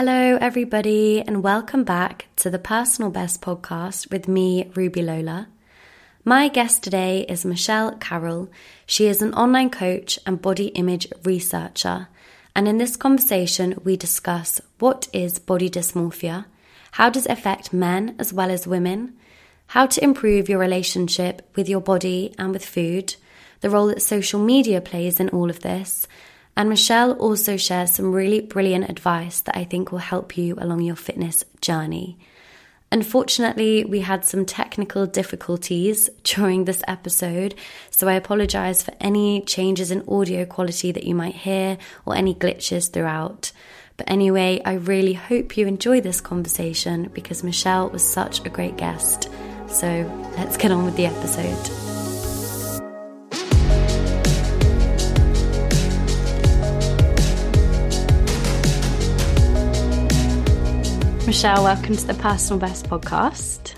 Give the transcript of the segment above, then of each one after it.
Hello, everybody, and welcome back to the Personal Best podcast with me, Ruby Lola. My guest today is Michelle Carroll. She is an online coach and body image researcher. And in this conversation, we discuss what is body dysmorphia, how does it affect men as well as women, how to improve your relationship with your body and with food, the role that social media plays in all of this, and Michelle also shares some really brilliant advice that I think will help you along your fitness journey. Unfortunately, we had some technical difficulties during this episode, so I apologize for any changes in audio quality that you might hear or any glitches throughout. But anyway, I really hope you enjoy this conversation because Michelle was such a great guest. So let's get on with the episode. Michelle, welcome to the Personal Best podcast.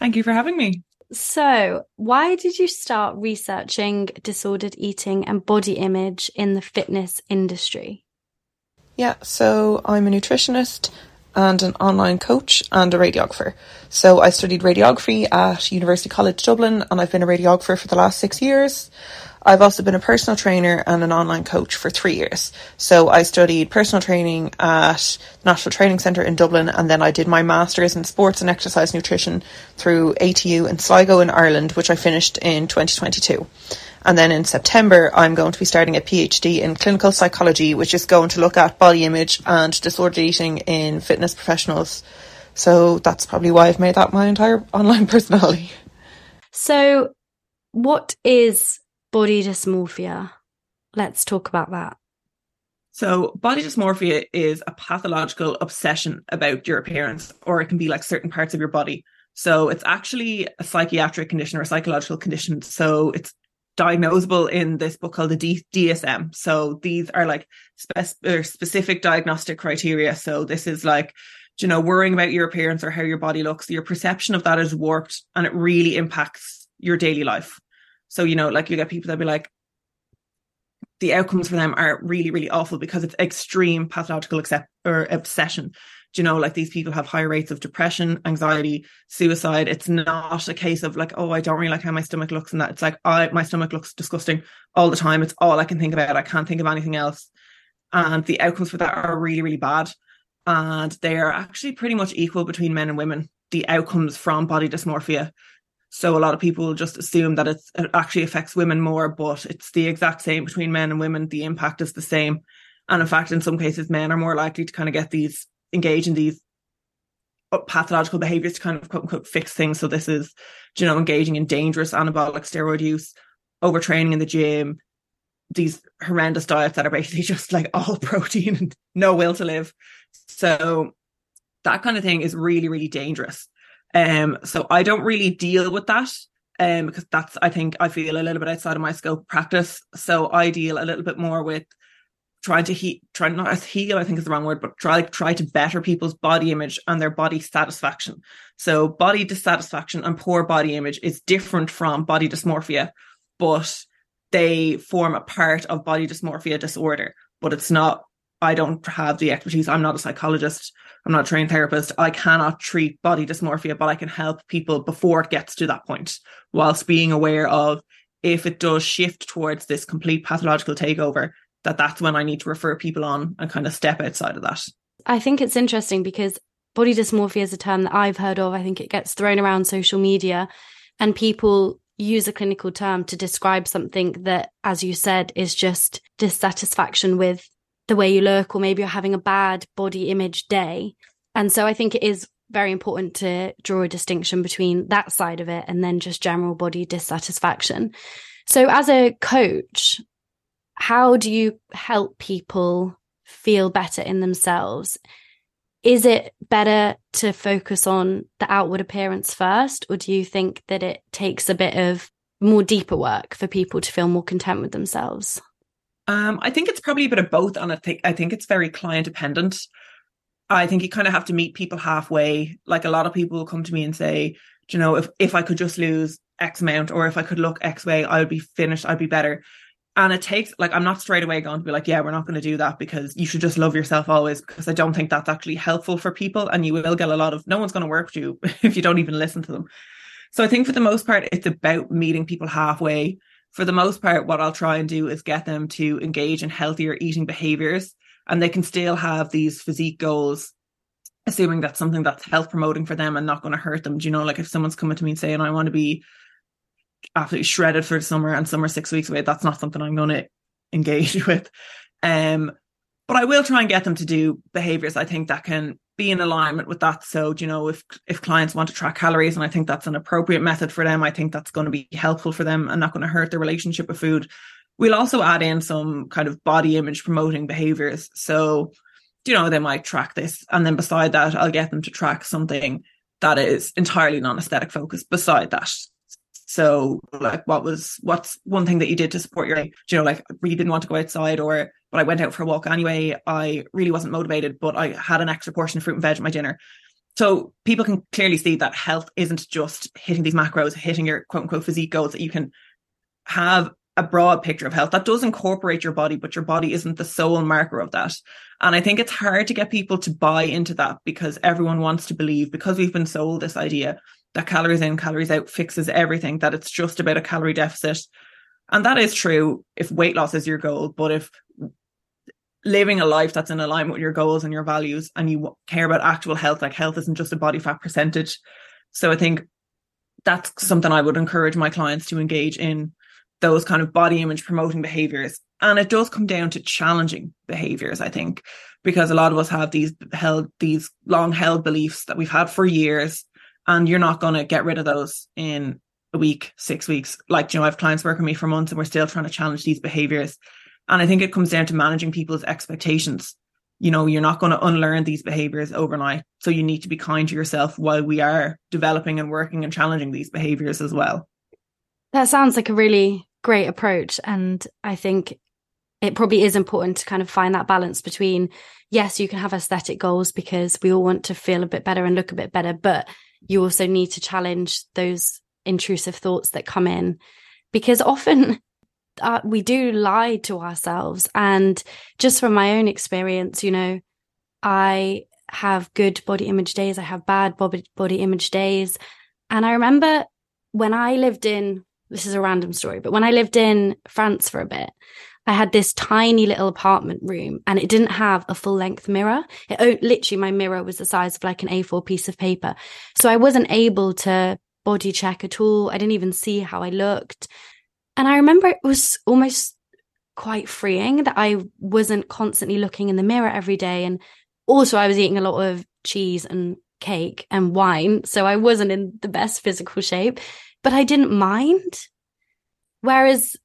Thank you for having me. So, why did you start researching disordered eating and body image in the fitness industry? Yeah, so I'm a nutritionist and an online coach and a radiographer. So I studied radiography at University College Dublin and I've been a radiographer for the last six years. I've also been a personal trainer and an online coach for three years. So I studied personal training at National Training Centre in Dublin and then I did my master's in sports and exercise nutrition through ATU in Sligo in Ireland, which I finished in 2022. And then in September, I'm going to be starting a PhD in clinical psychology, which is going to look at body image and disordered eating in fitness professionals. So that's probably why I've made that my entire online personality. So, what is body dysmorphia. Let's talk about that. So, body dysmorphia is a pathological obsession about your appearance, or it can be like certain parts of your body. So, it's actually a psychiatric condition or a psychological condition. So, it's diagnosable in this book called the D- DSM. So, these are like spe- er, specific diagnostic criteria. So, this is like, you know, worrying about your appearance or how your body looks. Your perception of that is warped and it really impacts your daily life. So, you know, like you get people that be like, the outcomes for them are really, really awful because it's extreme pathological accept or obsession. Do you know, like these people have high rates of depression, anxiety, suicide. It's not a case of like, oh, I don't really like how my stomach looks and that. It's like, I my stomach looks disgusting all the time. It's all I can think about. I can't think of anything else. And the outcomes for that are really, really bad. And they are actually pretty much equal between men and women, the outcomes from body dysmorphia. So a lot of people just assume that it actually affects women more, but it's the exact same between men and women. The impact is the same. And in fact, in some cases, men are more likely to kind of get these, engage in these uh, pathological behaviors to kind of quote unquote fix things. So this is, you know, engaging in dangerous anabolic steroid use, overtraining in the gym, these horrendous diets that are basically just like all protein and no will to live. So that kind of thing is really, really dangerous. Um, so I don't really deal with that. Um, because that's I think I feel a little bit outside of my scope of practice. So I deal a little bit more with trying to heat try not as heal, I think is the wrong word, but try to try to better people's body image and their body satisfaction. So body dissatisfaction and poor body image is different from body dysmorphia, but they form a part of body dysmorphia disorder, but it's not. I don't have the expertise. I'm not a psychologist. I'm not a trained therapist. I cannot treat body dysmorphia, but I can help people before it gets to that point, whilst being aware of if it does shift towards this complete pathological takeover, that that's when I need to refer people on and kind of step outside of that. I think it's interesting because body dysmorphia is a term that I've heard of. I think it gets thrown around social media and people use a clinical term to describe something that, as you said, is just dissatisfaction with the way you look, or maybe you're having a bad body image day. And so I think it is very important to draw a distinction between that side of it and then just general body dissatisfaction. So, as a coach, how do you help people feel better in themselves? Is it better to focus on the outward appearance first, or do you think that it takes a bit of more deeper work for people to feel more content with themselves? Um, I think it's probably a bit of both, and I think I think it's very client dependent. I think you kind of have to meet people halfway. Like a lot of people will come to me and say, you know, if if I could just lose X amount, or if I could look X way, I would be finished. I'd be better. And it takes like I'm not straight away going to be like, yeah, we're not going to do that because you should just love yourself always. Because I don't think that's actually helpful for people, and you will get a lot of no one's going to work with you if you don't even listen to them. So I think for the most part, it's about meeting people halfway. For the most part, what I'll try and do is get them to engage in healthier eating behaviors, and they can still have these physique goals assuming that's something that's health promoting for them and not going to hurt them. Do you know, like if someone's coming to me and saying, I want to be absolutely shredded for the summer and summer six weeks away, that's not something I'm going to engage with. Um, but I will try and get them to do behaviors I think that can be in alignment with that. So, you know, if if clients want to track calories and I think that's an appropriate method for them, I think that's going to be helpful for them and not going to hurt their relationship with food. We'll also add in some kind of body image promoting behaviors. So, you know, they might track this. And then beside that, I'll get them to track something that is entirely non-aesthetic focused beside that. So like what was what's one thing that you did to support your you know, like really didn't want to go outside or but I went out for a walk anyway. I really wasn't motivated, but I had an extra portion of fruit and veg at my dinner. So people can clearly see that health isn't just hitting these macros, hitting your quote unquote physique goals, that you can have a broad picture of health that does incorporate your body, but your body isn't the sole marker of that. And I think it's hard to get people to buy into that because everyone wants to believe, because we've been sold this idea that calories in, calories out fixes everything, that it's just about a calorie deficit. And that is true if weight loss is your goal. But if living a life that's in alignment with your goals and your values and you care about actual health, like health isn't just a body fat percentage. So I think that's something I would encourage my clients to engage in those kind of body image promoting behaviors. And it does come down to challenging behaviors, I think, because a lot of us have these held, these long held beliefs that we've had for years and you're not going to get rid of those in a week, six weeks. Like, you know, I have clients working with me for months and we're still trying to challenge these behaviors. And I think it comes down to managing people's expectations. You know, you're not going to unlearn these behaviors overnight. So you need to be kind to yourself while we are developing and working and challenging these behaviors as well. That sounds like a really great approach. And I think it probably is important to kind of find that balance between, yes, you can have aesthetic goals because we all want to feel a bit better and look a bit better, but you also need to challenge those intrusive thoughts that come in because often uh, we do lie to ourselves. And just from my own experience, you know, I have good body image days, I have bad body, body image days. And I remember when I lived in, this is a random story, but when I lived in France for a bit, I had this tiny little apartment room and it didn't have a full length mirror. It literally, my mirror was the size of like an A4 piece of paper. So I wasn't able to body check at all. I didn't even see how I looked. And I remember it was almost quite freeing that I wasn't constantly looking in the mirror every day. And also, I was eating a lot of cheese and cake and wine. So I wasn't in the best physical shape, but I didn't mind. Whereas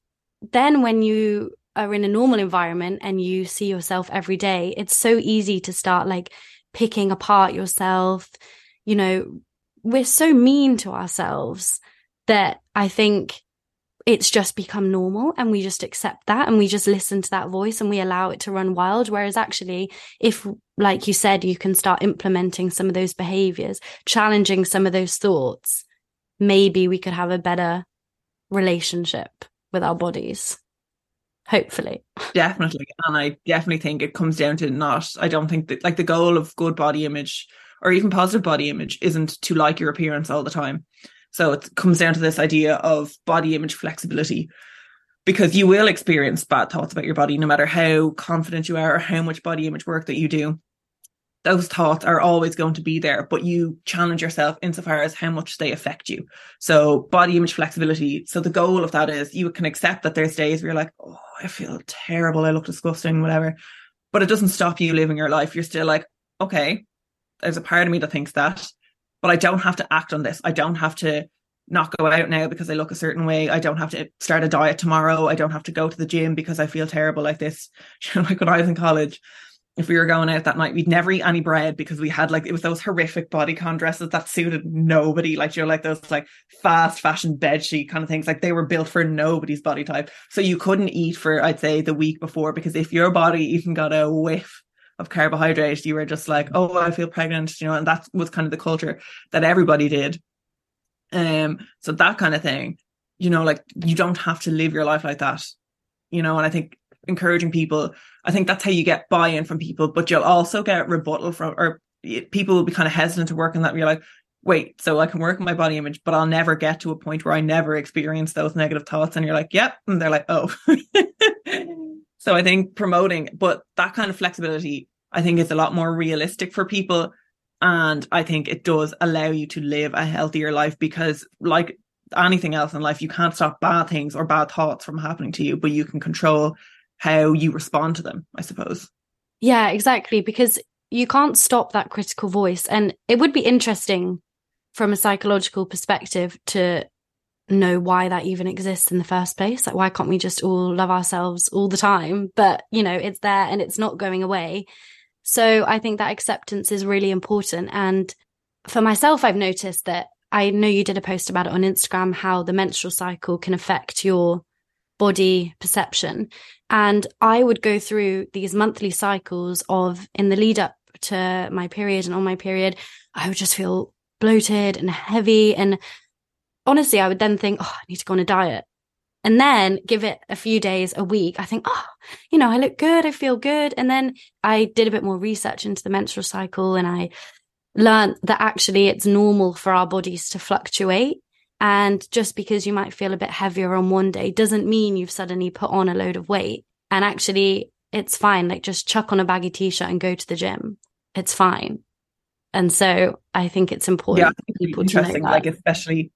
then when you are in a normal environment and you see yourself every day, it's so easy to start like picking apart yourself. You know, we're so mean to ourselves that I think it's just become normal and we just accept that and we just listen to that voice and we allow it to run wild. Whereas actually, if, like you said, you can start implementing some of those behaviors, challenging some of those thoughts, maybe we could have a better relationship with our bodies. Hopefully. Definitely. And I definitely think it comes down to not, I don't think that like the goal of good body image or even positive body image isn't to like your appearance all the time. So it comes down to this idea of body image flexibility because you will experience bad thoughts about your body no matter how confident you are or how much body image work that you do those thoughts are always going to be there, but you challenge yourself insofar as how much they affect you. So body image flexibility. So the goal of that is you can accept that there's days where you're like, oh, I feel terrible, I look disgusting, whatever. But it doesn't stop you living your life. You're still like, okay, there's a part of me that thinks that, but I don't have to act on this. I don't have to not go out now because I look a certain way. I don't have to start a diet tomorrow. I don't have to go to the gym because I feel terrible like this. Know, like when I was in college, if we were going out that night, we'd never eat any bread because we had like it was those horrific bodycon dresses that suited nobody. Like you're like those like fast fashion bed sheet kind of things. Like they were built for nobody's body type. So you couldn't eat for I'd say the week before because if your body even got a whiff of carbohydrate, you were just like, oh, I feel pregnant, you know, and that was kind of the culture that everybody did. Um, so that kind of thing, you know, like you don't have to live your life like that, you know, and I think encouraging people. I think that's how you get buy-in from people, but you'll also get rebuttal from, or people will be kind of hesitant to work on that. You're like, wait, so I can work on my body image, but I'll never get to a point where I never experience those negative thoughts. And you're like, yep. And they're like, oh. so I think promoting, but that kind of flexibility, I think is a lot more realistic for people. And I think it does allow you to live a healthier life because like anything else in life, you can't stop bad things or bad thoughts from happening to you, but you can control how you respond to them, I suppose. Yeah, exactly. Because you can't stop that critical voice. And it would be interesting from a psychological perspective to know why that even exists in the first place. Like, why can't we just all love ourselves all the time? But, you know, it's there and it's not going away. So I think that acceptance is really important. And for myself, I've noticed that I know you did a post about it on Instagram, how the menstrual cycle can affect your body perception. And I would go through these monthly cycles of in the lead up to my period and on my period, I would just feel bloated and heavy. And honestly, I would then think, oh, I need to go on a diet. And then give it a few days, a week. I think, oh, you know, I look good. I feel good. And then I did a bit more research into the menstrual cycle and I learned that actually it's normal for our bodies to fluctuate. And just because you might feel a bit heavier on one day doesn't mean you've suddenly put on a load of weight. And actually, it's fine. Like just chuck on a baggy t shirt and go to the gym. It's fine. And so I think it's important yeah, for people to know that. Like, especially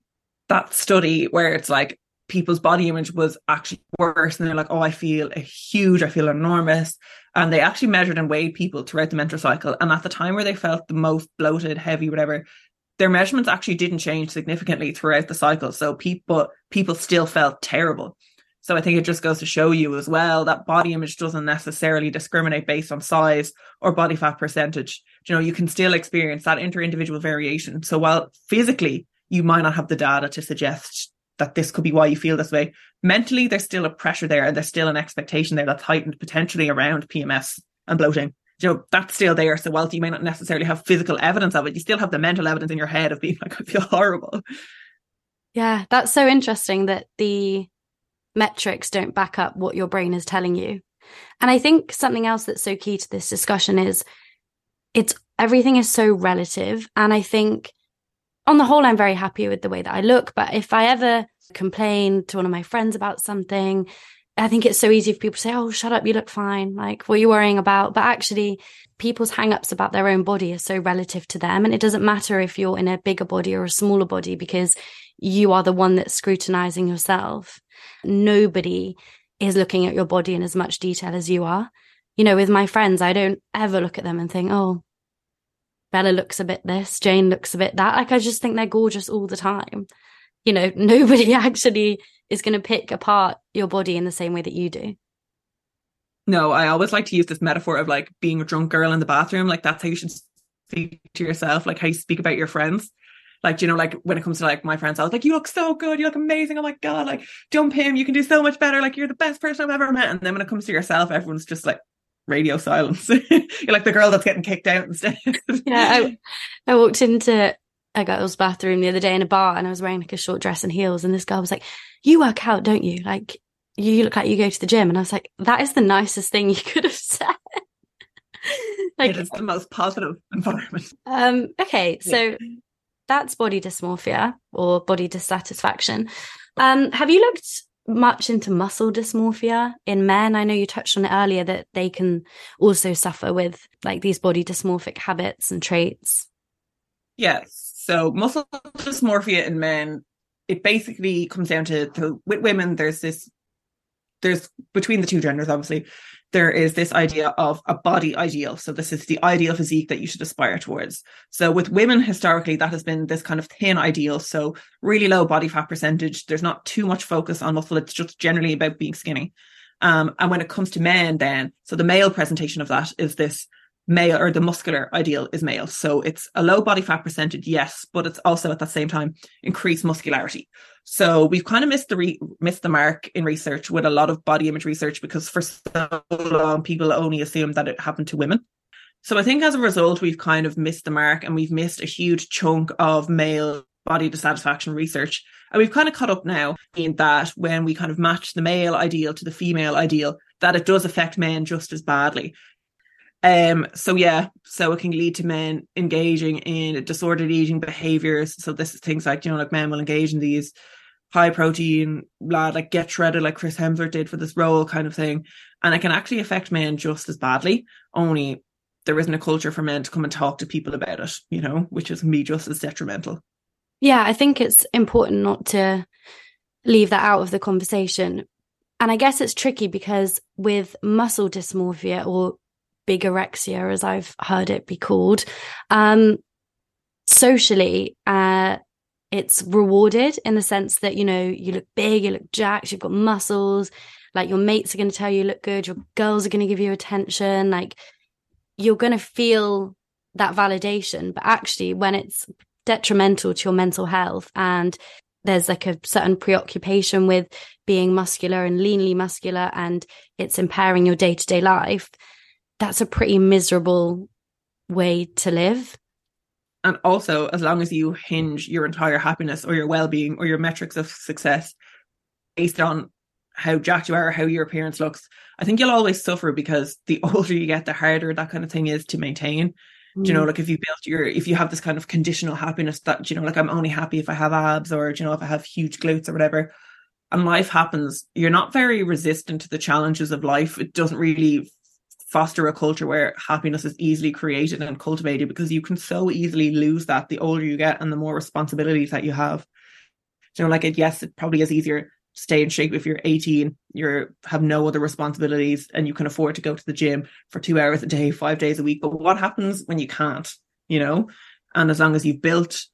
that study where it's like people's body image was actually worse. And they're like, oh, I feel a huge. I feel enormous. And they actually measured and weighed people throughout the menstrual cycle. And at the time where they felt the most bloated, heavy, whatever, their measurements actually didn't change significantly throughout the cycle. So people people still felt terrible. So I think it just goes to show you as well that body image doesn't necessarily discriminate based on size or body fat percentage. You know, you can still experience that inter-individual variation. So while physically you might not have the data to suggest that this could be why you feel this way, mentally there's still a pressure there and there's still an expectation there that's heightened potentially around PMS and bloating you know, that's still there. So whilst you may not necessarily have physical evidence of it, you still have the mental evidence in your head of being like, I feel horrible. Yeah, that's so interesting that the metrics don't back up what your brain is telling you. And I think something else that's so key to this discussion is it's everything is so relative. And I think on the whole, I'm very happy with the way that I look. But if I ever complain to one of my friends about something, I think it's so easy for people to say, oh, shut up, you look fine. Like, what are you worrying about? But actually, people's hang ups about their own body are so relative to them. And it doesn't matter if you're in a bigger body or a smaller body because you are the one that's scrutinizing yourself. Nobody is looking at your body in as much detail as you are. You know, with my friends, I don't ever look at them and think, oh, Bella looks a bit this, Jane looks a bit that. Like, I just think they're gorgeous all the time. You know, nobody actually is going to pick apart your body in the same way that you do. No, I always like to use this metaphor of like being a drunk girl in the bathroom. Like that's how you should speak to yourself, like how you speak about your friends. Like, you know, like when it comes to like my friends, I was like, you look so good. You look amazing. Oh my God, like jump him. You can do so much better. Like you're the best person I've ever met. And then when it comes to yourself, everyone's just like radio silence. you're like the girl that's getting kicked out instead. yeah. I, I walked into a girl's bathroom the other day in a bar and I was wearing like a short dress and heels. And this girl was like, You work out, don't you? Like, you look like you go to the gym. And I was like, that is the nicest thing you could have said. like, it is the most positive environment. Um, okay, so that's body dysmorphia or body dissatisfaction. Um, have you looked much into muscle dysmorphia in men? I know you touched on it earlier that they can also suffer with like these body dysmorphic habits and traits. Yes. So muscle dysmorphia in men, it basically comes down to, to with women, there's this there's between the two genders, obviously, there is this idea of a body ideal. So this is the ideal physique that you should aspire towards. So with women, historically, that has been this kind of thin ideal. So really low body fat percentage. There's not too much focus on muscle. It's just generally about being skinny. Um, and when it comes to men, then, so the male presentation of that is this male or the muscular ideal is male. So it's a low body fat percentage, yes, but it's also at the same time increased muscularity. So we've kind of missed the re- missed the mark in research with a lot of body image research because for so long people only assumed that it happened to women. So I think as a result we've kind of missed the mark and we've missed a huge chunk of male body dissatisfaction research. And we've kind of caught up now in that when we kind of match the male ideal to the female ideal, that it does affect men just as badly. Um, so yeah, so it can lead to men engaging in disordered eating behaviors. So this is things like, you know, like men will engage in these high protein, like get shredded like Chris Hemsworth did for this role kind of thing. And it can actually affect men just as badly, only there isn't a culture for men to come and talk to people about it, you know, which is me just as detrimental. Yeah, I think it's important not to leave that out of the conversation. And I guess it's tricky because with muscle dysmorphia or bigorexia, as I've heard it be called. Um, socially, uh, it's rewarded in the sense that, you know, you look big, you look jacked, you've got muscles, like your mates are going to tell you, you look good, your girls are going to give you attention, like you're going to feel that validation. But actually, when it's detrimental to your mental health and there's like a certain preoccupation with being muscular and leanly muscular and it's impairing your day to day life, that's a pretty miserable way to live. And also, as long as you hinge your entire happiness or your well being or your metrics of success based on how jacked you are or how your appearance looks, I think you'll always suffer because the older you get, the harder that kind of thing is to maintain. Mm. Do you know, mm. like if you built your, if you have this kind of conditional happiness that, you know, like I'm only happy if I have abs or, you know, if I have huge glutes or whatever, and life happens, you're not very resistant to the challenges of life. It doesn't really foster a culture where happiness is easily created and cultivated because you can so easily lose that the older you get and the more responsibilities that you have. You know, like it, yes, it probably is easier to stay in shape if you're 18, you have no other responsibilities and you can afford to go to the gym for two hours a day, five days a week. But what happens when you can't, you know? And as long as you've built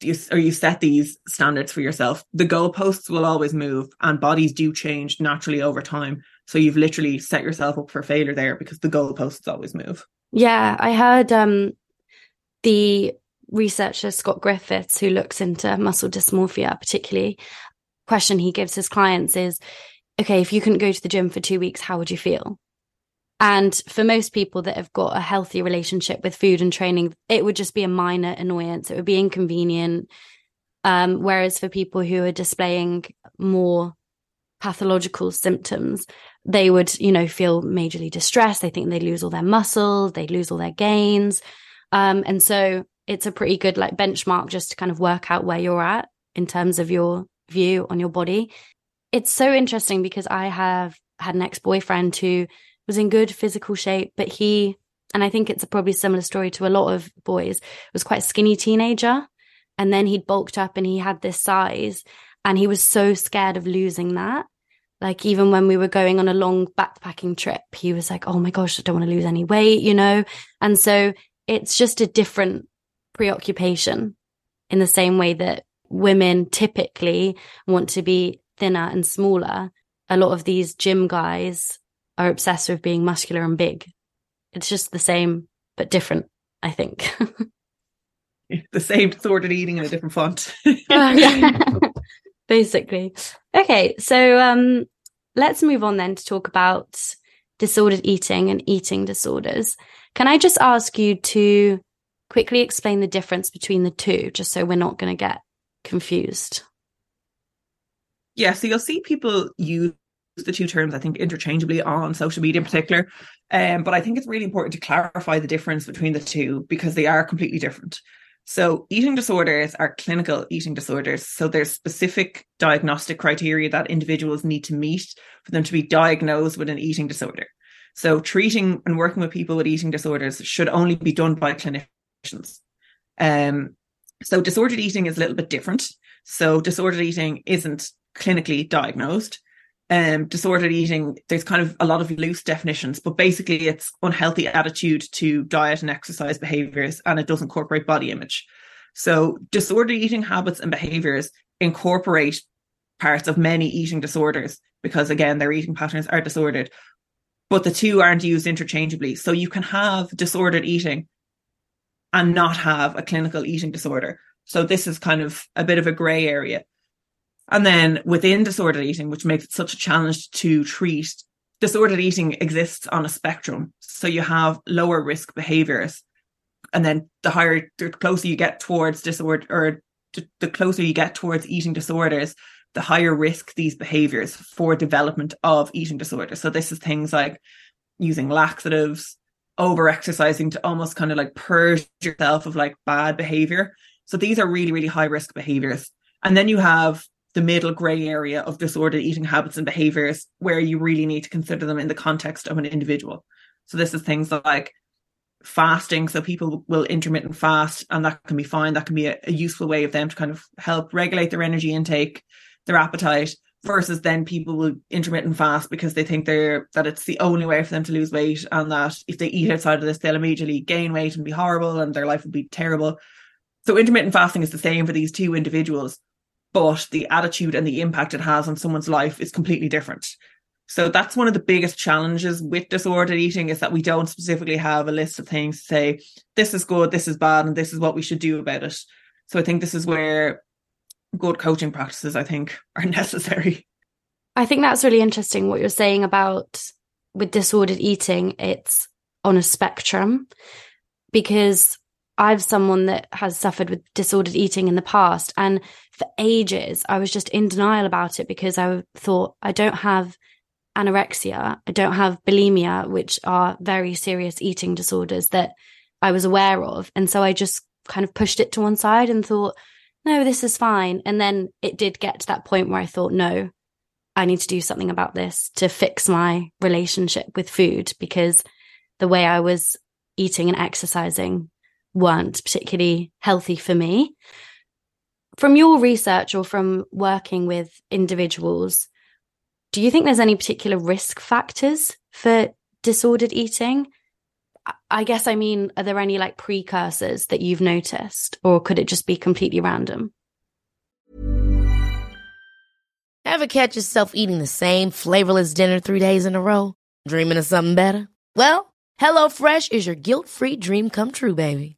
you, or you set these standards for yourself, the goalposts will always move and bodies do change naturally over time. So you've literally set yourself up for failure there because the goalposts always move. Yeah, I heard um, the researcher Scott Griffiths, who looks into muscle dysmorphia, particularly, question he gives his clients is, okay, if you couldn't go to the gym for two weeks, how would you feel? And for most people that have got a healthy relationship with food and training, it would just be a minor annoyance. It would be inconvenient. Um, whereas for people who are displaying more pathological symptoms, they would, you know, feel majorly distressed. They think they lose all their muscle, they lose all their gains. Um, and so it's a pretty good like benchmark just to kind of work out where you're at in terms of your view on your body. It's so interesting because I have had an ex boyfriend who was in good physical shape, but he, and I think it's a probably similar story to a lot of boys, was quite a skinny teenager. And then he'd bulked up and he had this size and he was so scared of losing that. Like even when we were going on a long backpacking trip, he was like, Oh my gosh, I don't want to lose any weight, you know? And so it's just a different preoccupation in the same way that women typically want to be thinner and smaller. A lot of these gym guys are obsessed with being muscular and big. It's just the same, but different, I think. the same sort of eating in a different font. oh, basically. Okay, so um, let's move on then to talk about disordered eating and eating disorders. Can I just ask you to quickly explain the difference between the two, just so we're not going to get confused? Yeah, so you'll see people use the two terms, I think, interchangeably on social media in particular. Um, but I think it's really important to clarify the difference between the two because they are completely different. So, eating disorders are clinical eating disorders. So, there's specific diagnostic criteria that individuals need to meet for them to be diagnosed with an eating disorder. So, treating and working with people with eating disorders should only be done by clinicians. Um, so, disordered eating is a little bit different. So, disordered eating isn't clinically diagnosed um, disordered eating, there's kind of a lot of loose definitions, but basically it's unhealthy attitude to diet and exercise behaviors, and it does incorporate body image. So disordered eating habits and behaviors incorporate parts of many eating disorders because again, their eating patterns are disordered, but the two aren't used interchangeably. So you can have disordered eating and not have a clinical eating disorder. So this is kind of a bit of a gray area. And then within disordered eating, which makes it such a challenge to treat, disordered eating exists on a spectrum. So you have lower risk behaviors. And then the higher, the closer you get towards disorder, or the closer you get towards eating disorders, the higher risk these behaviors for development of eating disorders. So this is things like using laxatives, over exercising to almost kind of like purge yourself of like bad behavior. So these are really, really high risk behaviors. And then you have the middle gray area of disordered eating habits and behaviors where you really need to consider them in the context of an individual. So this is things like fasting. So people will intermittent fast and that can be fine. That can be a, a useful way of them to kind of help regulate their energy intake, their appetite versus then people will intermittent fast because they think they're that it's the only way for them to lose weight and that if they eat outside of this they'll immediately gain weight and be horrible and their life will be terrible so intermittent fasting is the same for these two individuals but the attitude and the impact it has on someone's life is completely different. So that's one of the biggest challenges with disordered eating is that we don't specifically have a list of things to say, this is good, this is bad, and this is what we should do about it. So I think this is where good coaching practices, I think, are necessary. I think that's really interesting what you're saying about with disordered eating, it's on a spectrum because I've someone that has suffered with disordered eating in the past. And for ages, I was just in denial about it because I thought I don't have anorexia, I don't have bulimia, which are very serious eating disorders that I was aware of. And so I just kind of pushed it to one side and thought, no, this is fine. And then it did get to that point where I thought, no, I need to do something about this to fix my relationship with food because the way I was eating and exercising weren't particularly healthy for me. From your research or from working with individuals, do you think there's any particular risk factors for disordered eating? I guess I mean, are there any like precursors that you've noticed, or could it just be completely random? Ever catch yourself eating the same flavorless dinner three days in a row? Dreaming of something better? Well, HelloFresh is your guilt free dream come true, baby.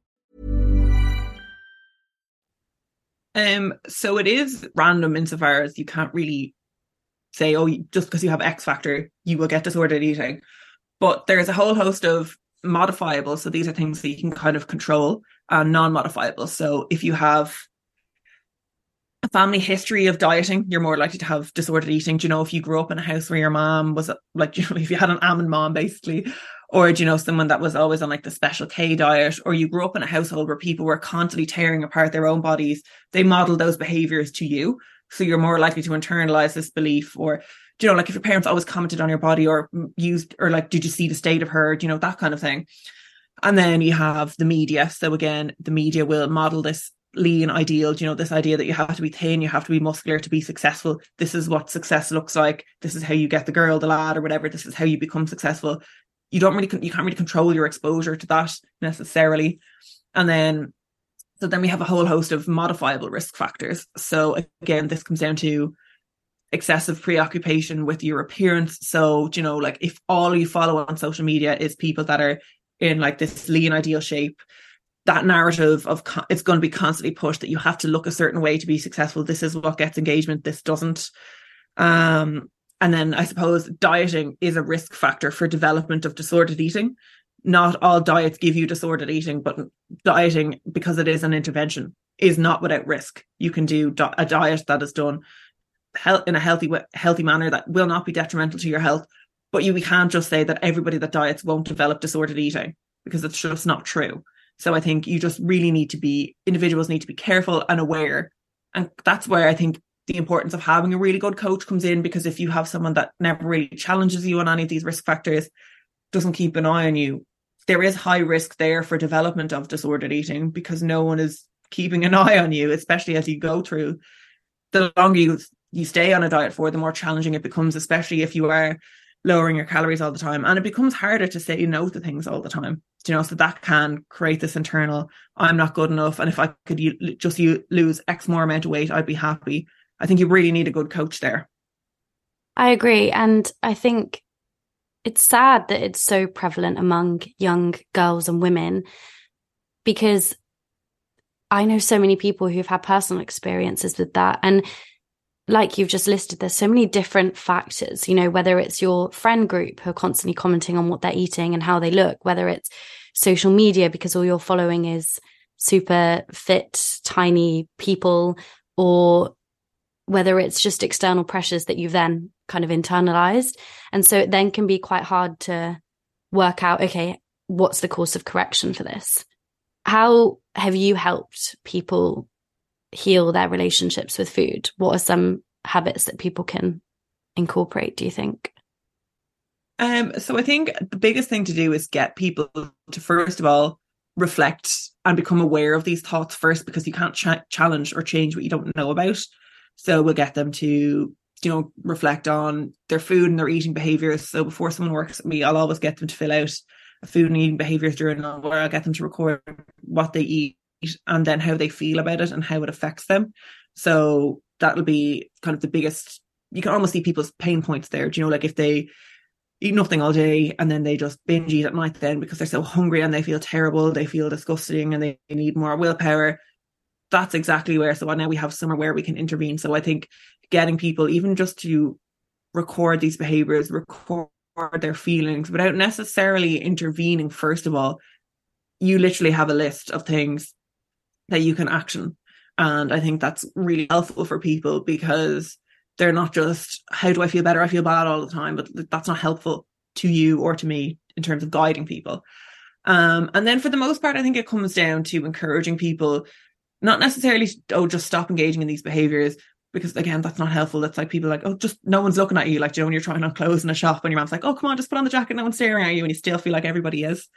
Um, so it is random insofar as you can't really say, oh, just because you have X factor, you will get disordered eating. But there's a whole host of modifiable. So these are things that you can kind of control and non-modifiable. So if you have a family history of dieting, you're more likely to have disordered eating. Do you know if you grew up in a house where your mom was like, you know, if you had an almond mom basically, or do you know someone that was always on like the special K diet, or you grew up in a household where people were constantly tearing apart their own bodies, they model those behaviors to you. So you're more likely to internalize this belief or you know, like if your parents always commented on your body or used, or like, did you see the state of her? You know, that kind of thing. And then you have the media. So again, the media will model this lean ideal, you know, this idea that you have to be thin, you have to be muscular to be successful. This is what success looks like. This is how you get the girl, the lad, or whatever. This is how you become successful. You don't really, you can't really control your exposure to that necessarily. And then, so then we have a whole host of modifiable risk factors. So again, this comes down to excessive preoccupation with your appearance. So, you know, like if all you follow on social media is people that are in like this lean ideal shape, that narrative of it's going to be constantly pushed that you have to look a certain way to be successful. This is what gets engagement. This doesn't. Um, and then I suppose dieting is a risk factor for development of disordered eating. Not all diets give you disordered eating, but dieting, because it is an intervention, is not without risk. You can do a diet that is done in a healthy healthy manner that will not be detrimental to your health. But you we can't just say that everybody that diets won't develop disordered eating because it's just not true. So I think you just really need to be individuals need to be careful and aware. And that's where I think the importance of having a really good coach comes in because if you have someone that never really challenges you on any of these risk factors, doesn't keep an eye on you, there is high risk there for development of disordered eating because no one is keeping an eye on you, especially as you go through. The longer you you stay on a diet for, the more challenging it becomes, especially if you are lowering your calories all the time. And it becomes harder to say no to things all the time. You know, so that can create this internal, I'm not good enough. And if I could just lose X more amount of weight, I'd be happy. I think you really need a good coach there. I agree. And I think it's sad that it's so prevalent among young girls and women because I know so many people who've had personal experiences with that. And like you've just listed, there's so many different factors, you know, whether it's your friend group who are constantly commenting on what they're eating and how they look, whether it's social media because all you're following is super fit, tiny people, or whether it's just external pressures that you've then kind of internalized. And so it then can be quite hard to work out, okay, what's the course of correction for this? How have you helped people heal their relationships with food? What are some habits that people can incorporate, do you think? Um, so I think the biggest thing to do is get people to first of all reflect and become aware of these thoughts first because you can't ch- challenge or change what you don't know about. So we'll get them to you know reflect on their food and their eating behaviors. So before someone works with me, I'll always get them to fill out a food and eating behaviors journal where I'll get them to record what they eat and then how they feel about it and how it affects them. So that'll be kind of the biggest. You can almost see people's pain points there. Do you know, like if they eat nothing all day and then they just binge eat at night then because they're so hungry and they feel terrible, they feel disgusting and they need more willpower. That's exactly where. So now we have somewhere where we can intervene. So I think getting people even just to record these behaviors, record their feelings without necessarily intervening, first of all, you literally have a list of things that you can action. And I think that's really helpful for people because they're not just, how do I feel better? I feel bad all the time, but that's not helpful to you or to me in terms of guiding people. Um, and then for the most part, I think it comes down to encouraging people, not necessarily, oh, just stop engaging in these behaviors, because again, that's not helpful. That's like people like, oh, just no one's looking at you. Like, you know, when you're trying on clothes in a shop and your mom's like, oh, come on, just put on the jacket, no one's staring at you, and you still feel like everybody is.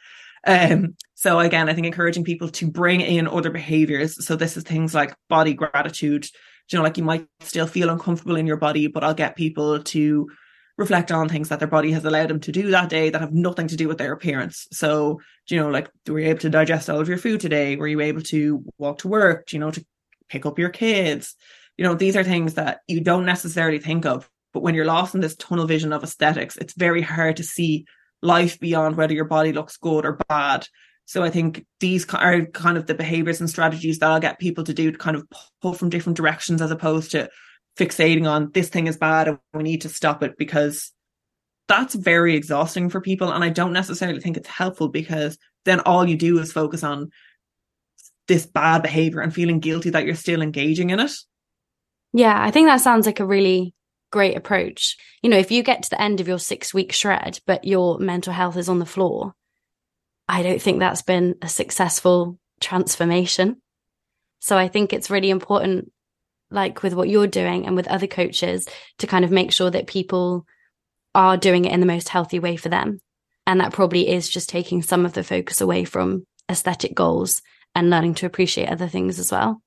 Um, so again, I think encouraging people to bring in other behaviors. So this is things like body gratitude. You know, like you might still feel uncomfortable in your body, but I'll get people to reflect on things that their body has allowed them to do that day that have nothing to do with their appearance. So, you know, like were you able to digest all of your food today? Were you able to walk to work? You know, to pick up your kids? You know, these are things that you don't necessarily think of. But when you're lost in this tunnel vision of aesthetics, it's very hard to see life beyond whether your body looks good or bad. So I think these are kind of the behaviors and strategies that I'll get people to do to kind of pull from different directions as opposed to fixating on this thing is bad and we need to stop it because that's very exhausting for people. And I don't necessarily think it's helpful because then all you do is focus on this bad behavior and feeling guilty that you're still engaging in it. Yeah, I think that sounds like a really great approach. You know, if you get to the end of your six week shred, but your mental health is on the floor, I don't think that's been a successful transformation. So I think it's really important, like with what you're doing and with other coaches, to kind of make sure that people are doing it in the most healthy way for them. And that probably is just taking some of the focus away from aesthetic goals and learning to appreciate other things as well.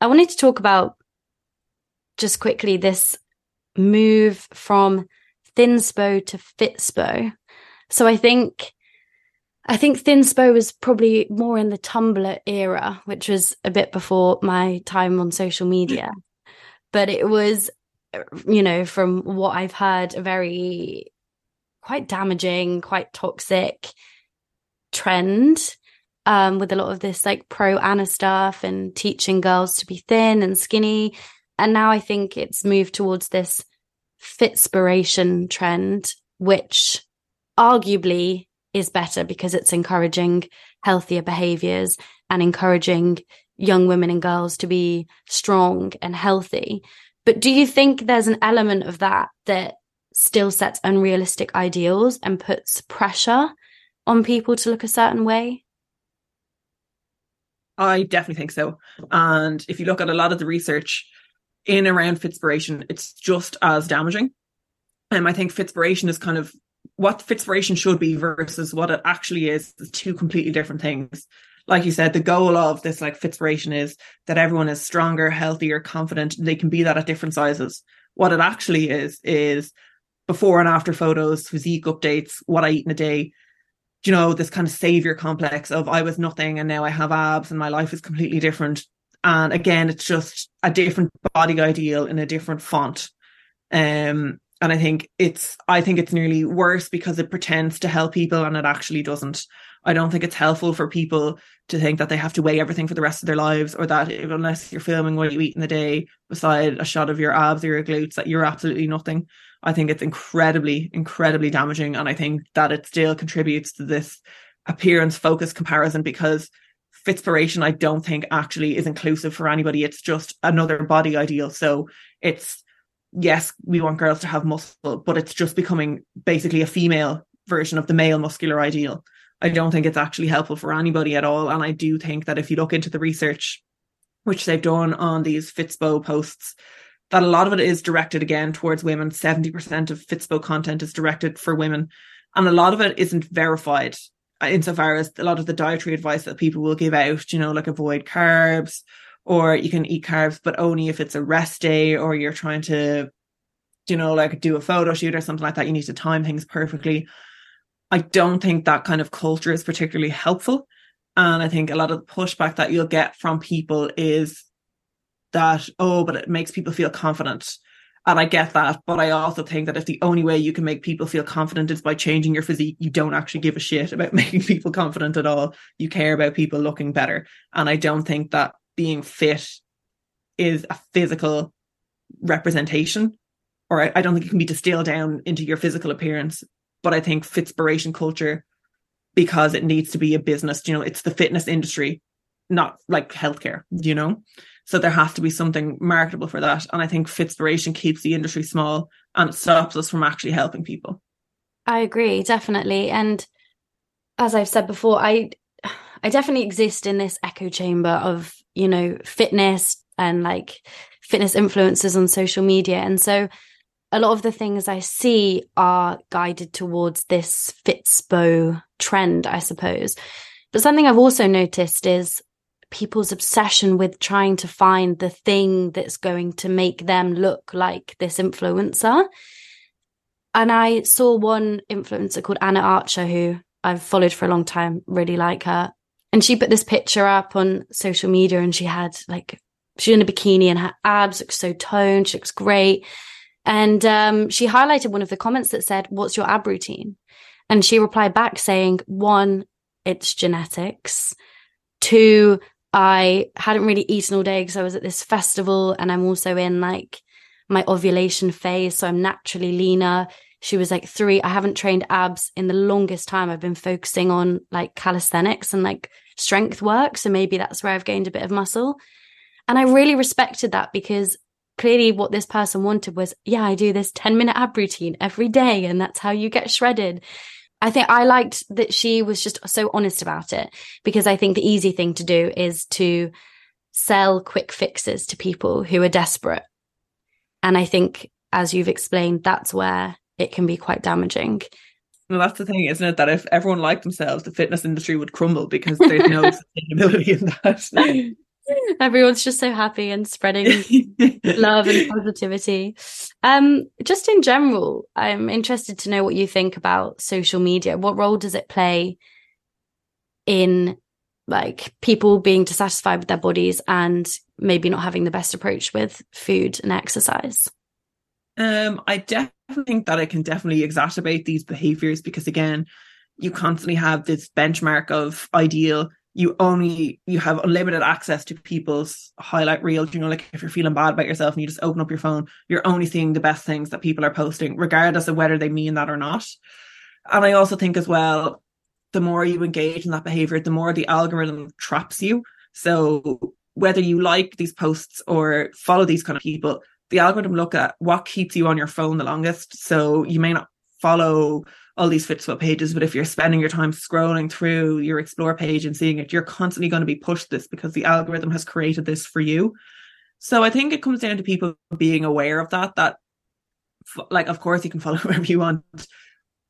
I wanted to talk about just quickly this move from thin thinspo to fit fitspo. So I think I think thinspo was probably more in the Tumblr era, which was a bit before my time on social media. But it was you know, from what I've heard, a very quite damaging, quite toxic trend um, with a lot of this like pro ana stuff and teaching girls to be thin and skinny. And now I think it's moved towards this fitspiration trend, which arguably is better because it's encouraging healthier behaviors and encouraging young women and girls to be strong and healthy. But do you think there's an element of that that still sets unrealistic ideals and puts pressure on people to look a certain way? I definitely think so. And if you look at a lot of the research in around fitspiration, it's just as damaging. And um, I think fitspiration is kind of what fitspiration should be versus what it actually is, is two completely different things. Like you said, the goal of this like fitspiration is that everyone is stronger, healthier, confident. They can be that at different sizes. What it actually is is before and after photos, physique updates, what I eat in a day, you know, this kind of savior complex of I was nothing and now I have abs and my life is completely different. And again, it's just a different body ideal in a different font. Um, and I think it's I think it's nearly worse because it pretends to help people and it actually doesn't. I don't think it's helpful for people to think that they have to weigh everything for the rest of their lives or that if, unless you're filming what you eat in the day beside a shot of your abs or your glutes that you're absolutely nothing. I think it's incredibly, incredibly damaging. And I think that it still contributes to this appearance focused comparison because fitspiration, I don't think actually is inclusive for anybody. It's just another body ideal. So it's, yes, we want girls to have muscle, but it's just becoming basically a female version of the male muscular ideal. I don't think it's actually helpful for anybody at all. And I do think that if you look into the research, which they've done on these Fitspo posts, that a lot of it is directed again towards women. 70% of Fitspo content is directed for women. And a lot of it isn't verified uh, insofar as a lot of the dietary advice that people will give out, you know, like avoid carbs or you can eat carbs, but only if it's a rest day or you're trying to, you know, like do a photo shoot or something like that. You need to time things perfectly. I don't think that kind of culture is particularly helpful. And I think a lot of the pushback that you'll get from people is that, oh, but it makes people feel confident. And I get that. But I also think that if the only way you can make people feel confident is by changing your physique, you don't actually give a shit about making people confident at all. You care about people looking better. And I don't think that being fit is a physical representation, or I, I don't think it can be distilled down into your physical appearance. But I think fitspiration culture, because it needs to be a business, you know, it's the fitness industry, not like healthcare, you know? So there has to be something marketable for that. And I think Fitspiration keeps the industry small and it stops us from actually helping people. I agree, definitely. And as I've said before, I I definitely exist in this echo chamber of, you know, fitness and like fitness influencers on social media. And so a lot of the things I see are guided towards this Fitspo trend, I suppose. But something I've also noticed is people's obsession with trying to find the thing that's going to make them look like this influencer. And I saw one influencer called Anna Archer, who I've followed for a long time, really like her. And she put this picture up on social media and she had like, she's in a bikini and her abs look so toned. She looks great. And um, she highlighted one of the comments that said, What's your ab routine? And she replied back saying, One, it's genetics. Two, I hadn't really eaten all day because I was at this festival and I'm also in like my ovulation phase. So I'm naturally leaner. She was like three. I haven't trained abs in the longest time. I've been focusing on like calisthenics and like strength work. So maybe that's where I've gained a bit of muscle. And I really respected that because clearly what this person wanted was, yeah, I do this 10 minute ab routine every day. And that's how you get shredded. I think I liked that she was just so honest about it because I think the easy thing to do is to sell quick fixes to people who are desperate. And I think, as you've explained, that's where it can be quite damaging. Well, that's the thing, isn't it? That if everyone liked themselves, the fitness industry would crumble because there's no sustainability in that. Everyone's just so happy and spreading love and positivity. Um, just in general, I'm interested to know what you think about social media. What role does it play in like people being dissatisfied with their bodies and maybe not having the best approach with food and exercise? Um, I definitely think that it can definitely exacerbate these behaviors because again, you constantly have this benchmark of ideal. You only you have unlimited access to people's highlight reels. You know, like if you're feeling bad about yourself and you just open up your phone, you're only seeing the best things that people are posting, regardless of whether they mean that or not. And I also think as well, the more you engage in that behavior, the more the algorithm traps you. So whether you like these posts or follow these kind of people, the algorithm look at what keeps you on your phone the longest. So you may not follow all these Fitspo pages, but if you're spending your time scrolling through your explore page and seeing it, you're constantly going to be pushed this because the algorithm has created this for you. So I think it comes down to people being aware of that, that like, of course you can follow whoever you want,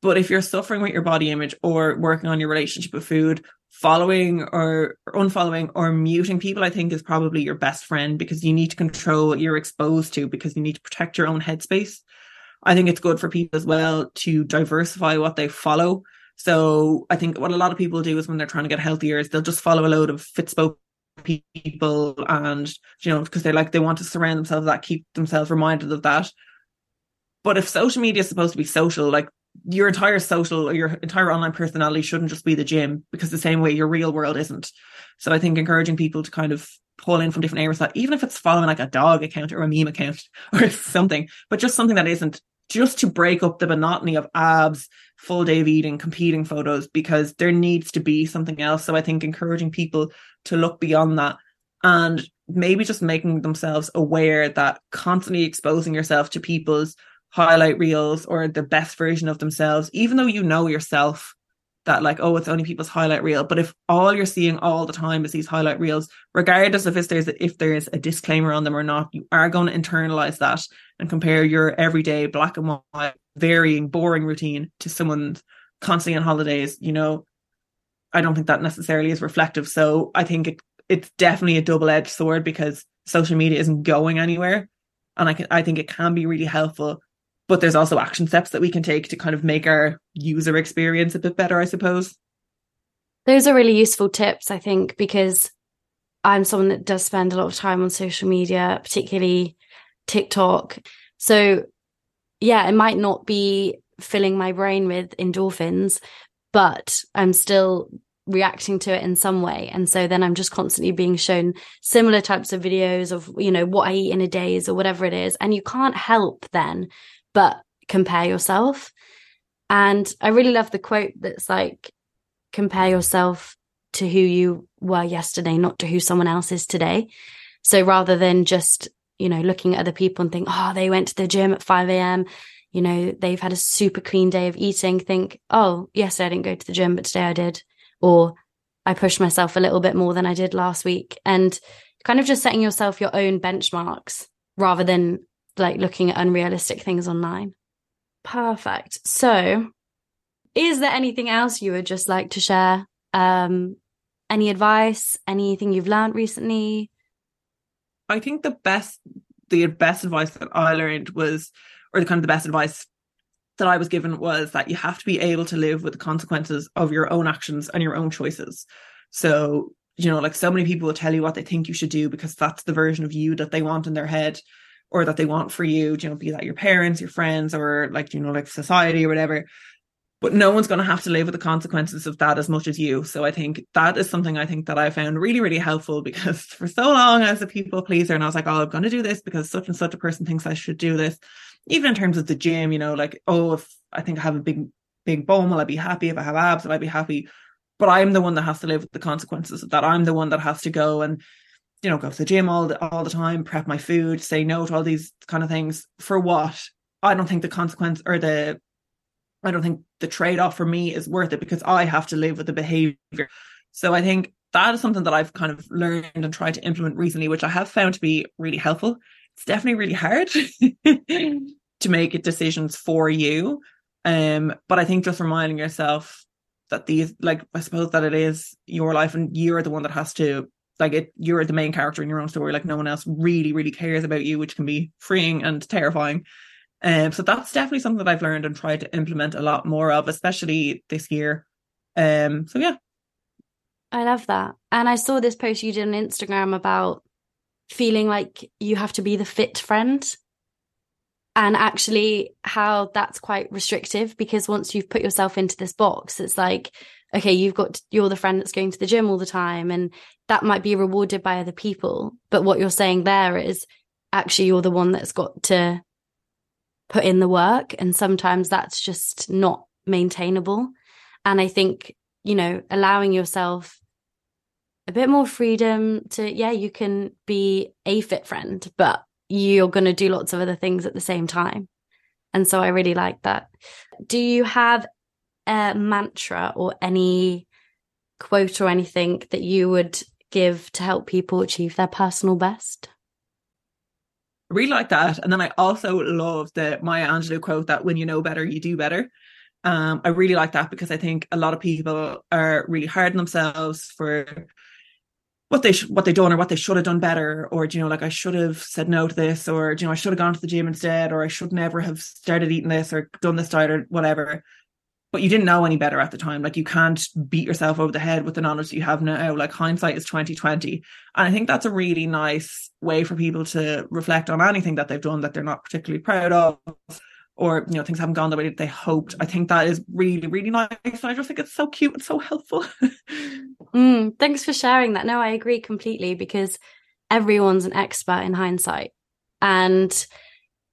but if you're suffering with your body image or working on your relationship with food, following or, or unfollowing or muting people, I think is probably your best friend because you need to control what you're exposed to because you need to protect your own headspace. I think it's good for people as well to diversify what they follow. So I think what a lot of people do is when they're trying to get healthier is they'll just follow a load of fitspo people and you know because they like they want to surround themselves that keep themselves reminded of that but if social media is supposed to be social like your entire social or your entire online personality shouldn't just be the gym because the same way your real world isn't. So I think encouraging people to kind of pull in from different areas that even if it's following like a dog account or a meme account or something, but just something that isn't just to break up the monotony of abs, full day of eating, competing photos, because there needs to be something else. So I think encouraging people to look beyond that and maybe just making themselves aware that constantly exposing yourself to people's highlight reels or the best version of themselves, even though you know yourself that like, oh, it's only people's highlight reel. But if all you're seeing all the time is these highlight reels, regardless of if there's a, if there's a disclaimer on them or not, you are going to internalize that and compare your everyday black and white, varying, boring routine to someone's constantly on holidays. You know, I don't think that necessarily is reflective. So I think it it's definitely a double edged sword because social media isn't going anywhere, and I can I think it can be really helpful but there's also action steps that we can take to kind of make our user experience a bit better, I suppose. Those are really useful tips, I think, because I'm someone that does spend a lot of time on social media, particularly TikTok. So, yeah, it might not be filling my brain with endorphins, but I'm still reacting to it in some way and so then i'm just constantly being shown similar types of videos of you know what i eat in a day or whatever it is and you can't help then but compare yourself. And I really love the quote that's like, compare yourself to who you were yesterday, not to who someone else is today. So rather than just, you know, looking at other people and think, oh, they went to the gym at 5 a.m., you know, they've had a super clean day of eating, think, oh, yesterday I didn't go to the gym, but today I did. Or I pushed myself a little bit more than I did last week. And kind of just setting yourself your own benchmarks rather than like looking at unrealistic things online. Perfect. So, is there anything else you would just like to share? Um, any advice? Anything you've learned recently? I think the best, the best advice that I learned was, or the kind of the best advice that I was given was that you have to be able to live with the consequences of your own actions and your own choices. So, you know, like so many people will tell you what they think you should do because that's the version of you that they want in their head or that they want for you, you know, be that your parents, your friends, or like, you know, like society or whatever. But no one's going to have to live with the consequences of that as much as you. So I think that is something I think that I found really, really helpful because for so long as a people pleaser, and I was like, oh, I'm going to do this because such and such a person thinks I should do this. Even in terms of the gym, you know, like, oh, if I think I have a big, big bone, will I be happy? If I have abs, will I be happy? But I'm the one that has to live with the consequences of that. I'm the one that has to go and you know, go to the gym all the, all the time, prep my food, say no to all these kind of things. For what? I don't think the consequence or the, I don't think the trade off for me is worth it because I have to live with the behavior. So I think that is something that I've kind of learned and tried to implement recently, which I have found to be really helpful. It's definitely really hard to make decisions for you. Um, but I think just reminding yourself that these, like, I suppose that it is your life and you're the one that has to like it you're the main character in your own story like no one else really really cares about you which can be freeing and terrifying. Um so that's definitely something that I've learned and tried to implement a lot more of especially this year. Um so yeah. I love that. And I saw this post you did on Instagram about feeling like you have to be the fit friend and actually how that's quite restrictive because once you've put yourself into this box it's like okay you've got you're the friend that's going to the gym all the time and that might be rewarded by other people but what you're saying there is actually you're the one that's got to put in the work and sometimes that's just not maintainable and i think you know allowing yourself a bit more freedom to yeah you can be a fit friend but you're going to do lots of other things at the same time. And so I really like that. Do you have a mantra or any quote or anything that you would give to help people achieve their personal best? I really like that. And then I also love the Maya Angelou quote that when you know better, you do better. Um, I really like that because I think a lot of people are really hard on themselves for what they sh- what they done or what they should have done better or you know like I should have said no to this or you know I should have gone to the gym instead or I should never have started eating this or done this diet or whatever but you didn't know any better at the time. Like you can't beat yourself over the head with the knowledge that you have now. Like hindsight is 2020 and I think that's a really nice way for people to reflect on anything that they've done that they're not particularly proud of or you know things haven't gone the way that they hoped. I think that is really really nice. And i just think it's so cute and so helpful. Mm, thanks for sharing that. No i agree completely because everyone's an expert in hindsight. And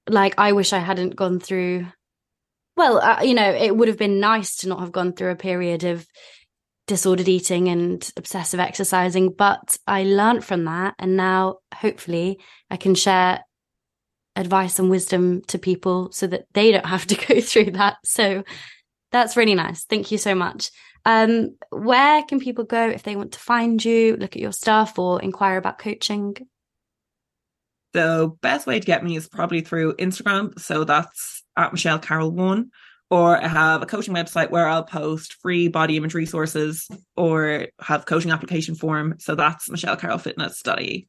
like i wish i hadn't gone through well uh, you know it would have been nice to not have gone through a period of disordered eating and obsessive exercising but i learned from that and now hopefully i can share advice and wisdom to people so that they don't have to go through that. So that's really nice. Thank you so much. Um, where can people go if they want to find you, look at your stuff, or inquire about coaching? The best way to get me is probably through Instagram. So that's at Michelle Carroll One. Or I have a coaching website where I'll post free body image resources or have coaching application form. So that's michellecarrollfitness.ie.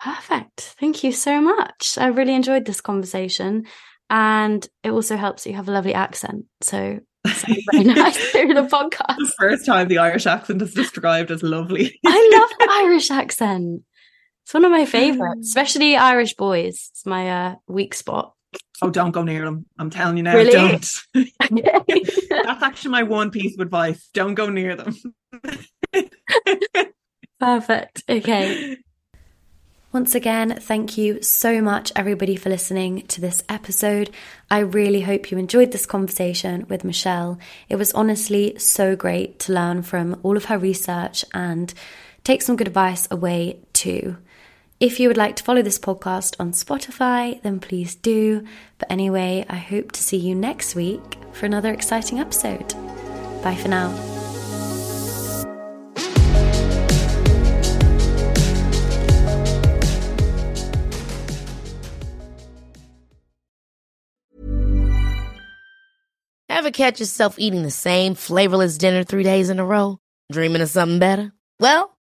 Perfect. Thank you so much. I really enjoyed this conversation. And it also helps that you have a lovely accent. So very nice through the podcast. The first time the Irish accent is described as lovely. I love the Irish accent. It's one of my favorites, especially Irish boys. It's my uh, weak spot. Oh, don't go near them. I'm telling you now, really? don't. That's actually my one piece of advice. Don't go near them. Perfect. Okay. Once again, thank you so much, everybody, for listening to this episode. I really hope you enjoyed this conversation with Michelle. It was honestly so great to learn from all of her research and take some good advice away too. If you would like to follow this podcast on Spotify, then please do. But anyway, I hope to see you next week for another exciting episode. Bye for now. Ever catch yourself eating the same flavorless dinner three days in a row? Dreaming of something better? Well,